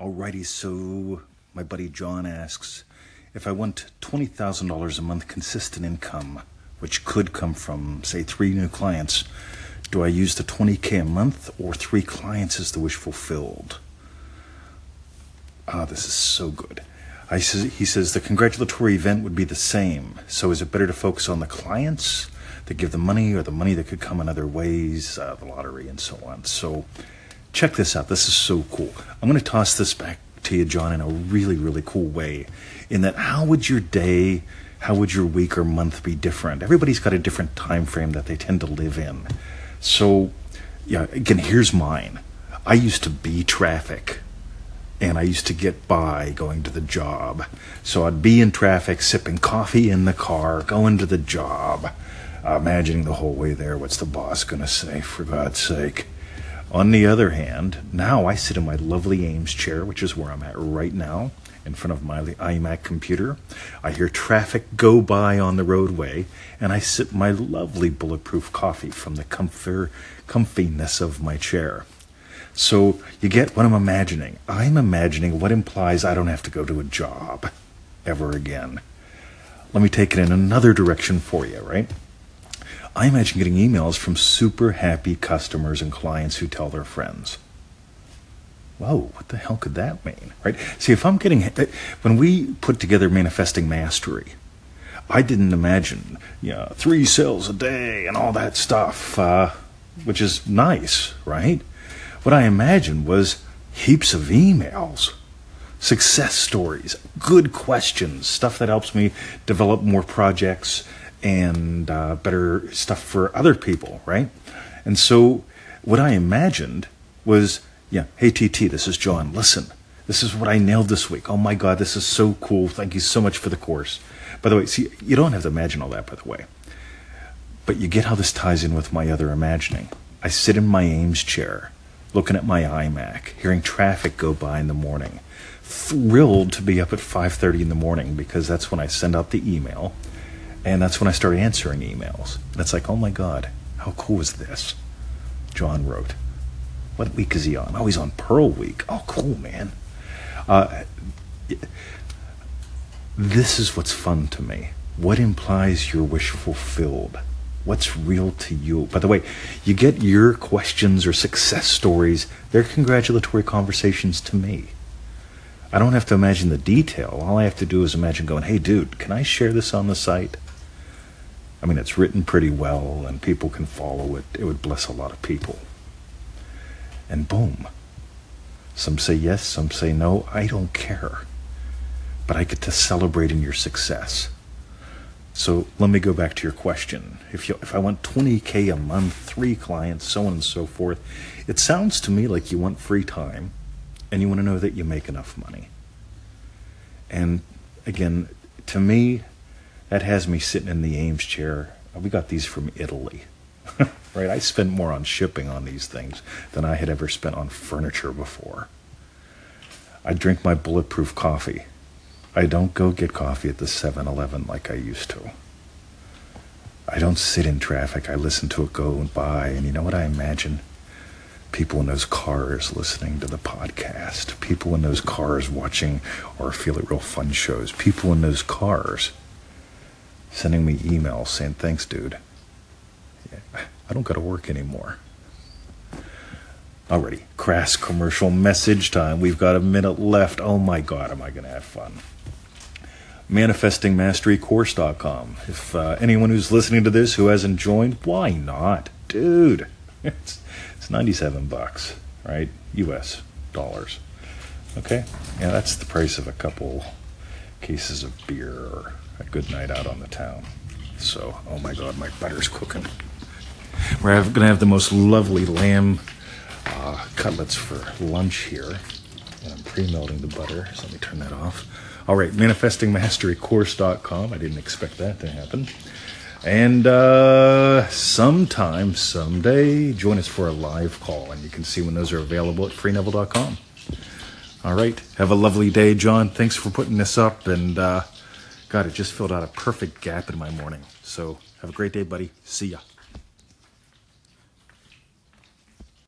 Alrighty, so my buddy John asks if I want $20,000 a month consistent income, which could come from, say, three new clients, do I use the 20K a month or three clients as the wish fulfilled? Ah, this is so good. I says, he says the congratulatory event would be the same. So is it better to focus on the clients that give the money or the money that could come in other ways, uh, the lottery and so on? So check this out. This is so cool. I'm going to toss this back to you, John, in a really, really cool way. In that, how would your day, how would your week or month be different? Everybody's got a different time frame that they tend to live in. So, yeah, again, here's mine. I used to be traffic and I used to get by going to the job. So I'd be in traffic, sipping coffee in the car, going to the job, uh, imagining the whole way there, what's the boss going to say, for God's sake? On the other hand, now I sit in my lovely Eames chair, which is where I'm at right now, in front of my iMac computer. I hear traffic go by on the roadway, and I sip my lovely bulletproof coffee from the comfort, comfiness of my chair. So you get what I'm imagining. I'm imagining what implies I don't have to go to a job ever again. Let me take it in another direction for you, right? I imagine getting emails from super happy customers and clients who tell their friends. Whoa, what the hell could that mean? Right? See, if I'm getting, when we put together Manifesting Mastery, I didn't imagine, you know, three sales a day and all that stuff, uh, which is nice, right? What I imagined was heaps of emails, success stories, good questions, stuff that helps me develop more projects and uh, better stuff for other people, right? And so what I imagined was, yeah, hey, TT, this is John. Listen, this is what I nailed this week. Oh my God, this is so cool. Thank you so much for the course. By the way, see, you don't have to imagine all that, by the way. But you get how this ties in with my other imagining. I sit in my Eames chair looking at my iMac, hearing traffic go by in the morning, thrilled to be up at 5:30 in the morning because that's when I send out the email and that's when I started answering emails. And it's like, "Oh my god, how cool is this?" John wrote. What week is he on? Oh, he's on Pearl Week. Oh, cool, man. Uh, this is what's fun to me. What implies your wish fulfilled? What's real to you? By the way, you get your questions or success stories, they're congratulatory conversations to me. I don't have to imagine the detail. All I have to do is imagine going, hey, dude, can I share this on the site? I mean, it's written pretty well and people can follow it. It would bless a lot of people. And boom. Some say yes, some say no. I don't care. But I get to celebrate in your success. So let me go back to your question. If you, if I want 20k a month, three clients, so on and so forth, it sounds to me like you want free time, and you want to know that you make enough money. And again, to me, that has me sitting in the Eames chair. We got these from Italy. right? I spent more on shipping on these things than I had ever spent on furniture before. I drink my bulletproof coffee I don't go get coffee at the 7 Eleven like I used to. I don't sit in traffic. I listen to it go and by. And you know what I imagine? People in those cars listening to the podcast. People in those cars watching or feel it real fun shows. People in those cars sending me emails saying, thanks, dude. I don't got to work anymore. Already, crass commercial message time. We've got a minute left. Oh my God, am I going to have fun? manifestingmasterycourse.com. If uh, anyone who's listening to this who hasn't joined, why not? Dude, it's, it's 97 bucks, right? US dollars. Okay? Yeah, that's the price of a couple cases of beer a good night out on the town. So, oh my god, my butter's cooking. We're going to have the most lovely lamb uh, cutlets for lunch here. And I'm pre melting the butter, so let me turn that off. All right, manifestingmasterycourse.com. I didn't expect that to happen. And uh, sometime, someday, join us for a live call, and you can see when those are available at freeneville.com. All right, have a lovely day, John. Thanks for putting this up, and uh, God, it just filled out a perfect gap in my morning. So have a great day, buddy. See ya.